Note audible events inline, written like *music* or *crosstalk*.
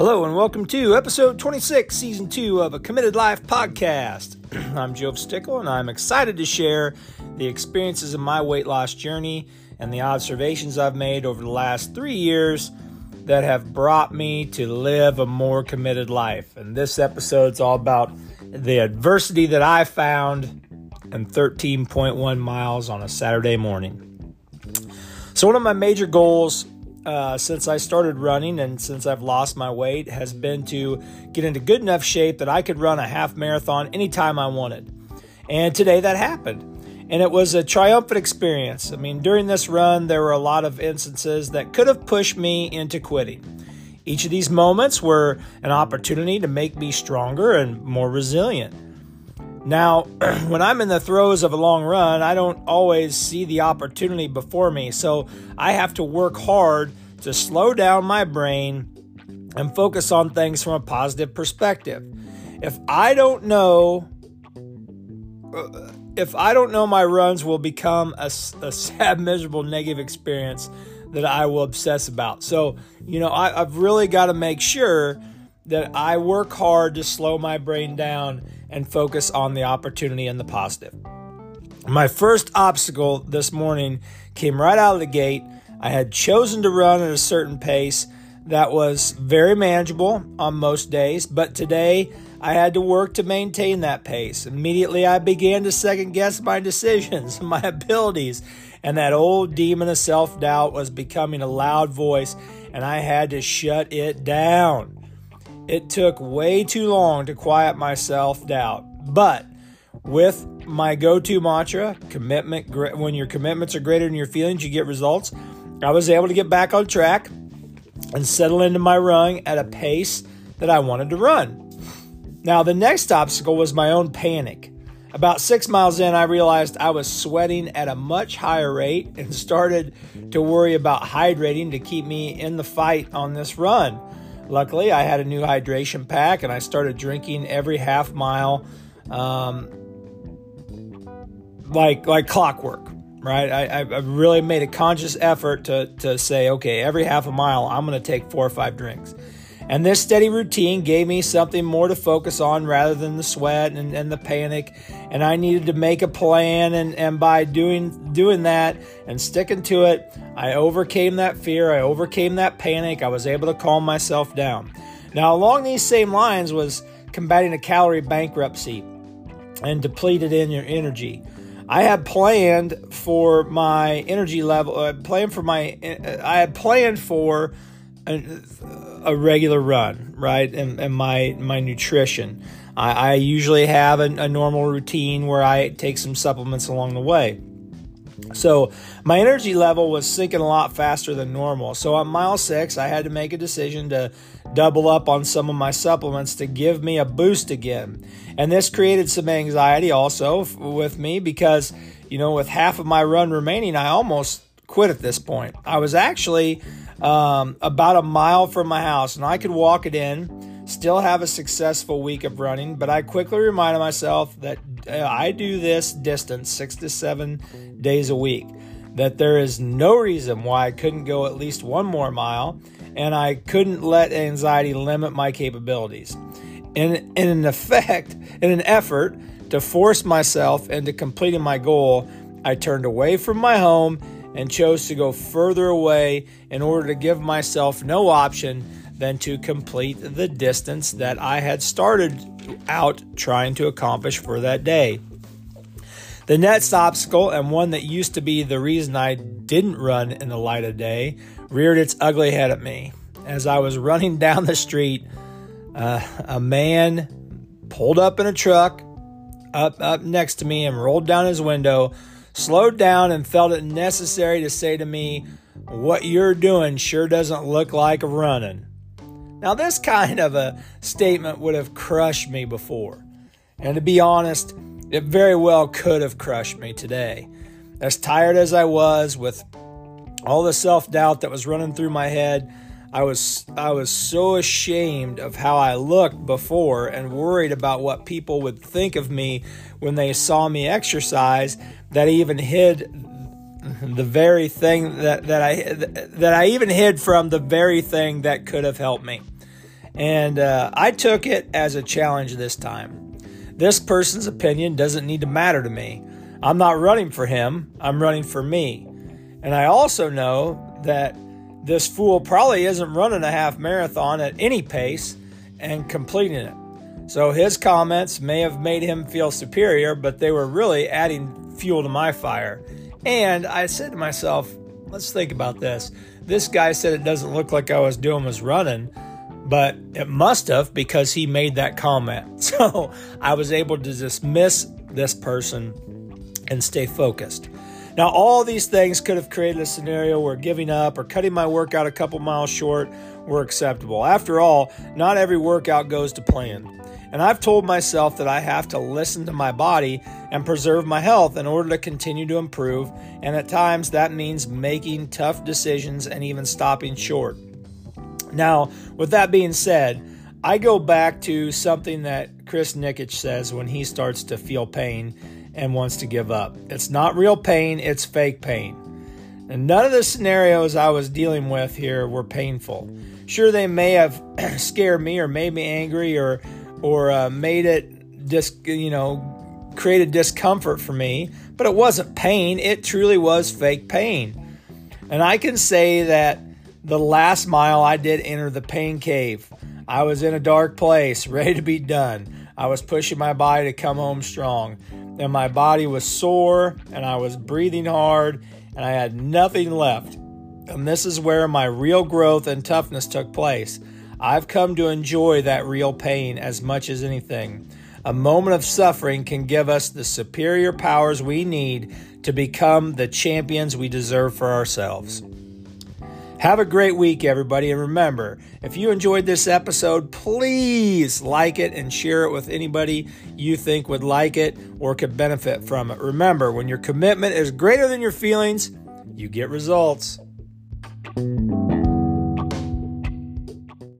Hello, and welcome to episode 26, season 2 of a Committed Life podcast. *clears throat* I'm Joe Stickle, and I'm excited to share the experiences of my weight loss journey and the observations I've made over the last three years that have brought me to live a more committed life. And this episode's all about the adversity that I found in 13.1 miles on a Saturday morning. So, one of my major goals uh, since I started running and since I've lost my weight has been to get into good enough shape that I could run a half marathon anytime I wanted. And today that happened. And it was a triumphant experience. I mean, during this run, there were a lot of instances that could have pushed me into quitting. Each of these moments were an opportunity to make me stronger and more resilient. Now, *clears throat* when I'm in the throes of a long run, I don't always see the opportunity before me, so I have to work hard to slow down my brain and focus on things from a positive perspective. If I don't know, uh, if I don't know my runs will become a, a *laughs* sad, miserable, negative experience that I will obsess about. So, you know, I, I've really got to make sure that I work hard to slow my brain down and focus on the opportunity and the positive. My first obstacle this morning came right out of the gate. I had chosen to run at a certain pace that was very manageable on most days, but today I had to work to maintain that pace. Immediately, I began to second guess my decisions, *laughs* my abilities, and that old demon of self doubt was becoming a loud voice, and I had to shut it down. It took way too long to quiet my self doubt, but with my go to mantra, commitment, when your commitments are greater than your feelings, you get results. I was able to get back on track and settle into my run at a pace that I wanted to run. Now, the next obstacle was my own panic. About six miles in, I realized I was sweating at a much higher rate and started to worry about hydrating to keep me in the fight on this run. Luckily, I had a new hydration pack and I started drinking every half mile, um, like like clockwork. Right, I, I really made a conscious effort to to say, okay, every half a mile, I'm going to take four or five drinks. And this steady routine gave me something more to focus on rather than the sweat and, and the panic. And I needed to make a plan. And, and by doing, doing that and sticking to it, I overcame that fear. I overcame that panic. I was able to calm myself down. Now, along these same lines was combating a calorie bankruptcy and depleted in your energy. I had planned for my energy level, I planned for my, uh, I had planned for uh, a, regular run, right? And, and my my nutrition. I, I usually have a, a normal routine where I take some supplements along the way. So my energy level was sinking a lot faster than normal. So on mile six, I had to make a decision to double up on some of my supplements to give me a boost again. And this created some anxiety also with me because, you know, with half of my run remaining, I almost quit at this point. I was actually um, about a mile from my house, and I could walk it in, still have a successful week of running. But I quickly reminded myself that uh, I do this distance six to seven days a week, that there is no reason why I couldn't go at least one more mile, and I couldn't let anxiety limit my capabilities. In, in an effect, in an effort to force myself into completing my goal, I turned away from my home and chose to go further away in order to give myself no option than to complete the distance that I had started out trying to accomplish for that day. The next obstacle, and one that used to be the reason I didn't run in the light of day, reared its ugly head at me. As I was running *laughs* down the street, uh, a man pulled up in a truck up up next to me and rolled down his window slowed down and felt it necessary to say to me, What you're doing sure doesn't look like running. Now, this *laughs* kind of a statement would have crushed me before. And to be honest, it very well could have crushed me today. As tired as I was with all the self doubt that was running through my head, I was I was so ashamed of how I looked before and worried about what people would think of me when they saw me exercise that I even hid the very thing that, that I that I even hid from the very thing that could have helped me. And uh, I took it as a challenge this time. This person's opinion doesn't need to matter to me. I'm not running for him, I'm running for me. And I also know that this fool probably isn't running a half marathon at any pace and completing it. So his comments may have made him feel superior, but they were really adding fuel to my fire. And I said to myself, let's think about this. This guy said it doesn't look like I was doing was running, but it must have because he made that comment. *laughs* So I was able to dismiss this person and stay focused. Now, all these things could have created a scenario where giving up or cutting my workout a couple miles short were acceptable. After all, not every workout goes to plan. And I've told myself that I have to listen to my body and preserve my health in order to continue to improve. And at times that means making tough decisions and even stopping short. Now, with that being said, I go back to something that Chris Nikic says when he starts to feel pain and wants to give up. It's not real pain, it's fake pain. And none of the scenarios I was dealing with here were painful. Sure, they may have *clears throat* scared me or made me angry or or uh, made it dis you know created discomfort for me, but it wasn't pain. It truly was fake pain. And I can say that the last mile I did enter the pain cave. I was in a dark place, *laughs* ready to be done. I was pushing my body to come home strong. And my body was sore and I was breathing hard and I had nothing left. And this is where my real growth and toughness took place. I've come to enjoy that real pain as much as anything. A moment of suffering can give us the superior powers we need to become the champions we deserve for ourselves. Have a great week, everybody. And remember, if you enjoyed this episode, please like it and share it with anybody you think would like it or could benefit from it. Remember, when your commitment is greater than your feelings, you get results.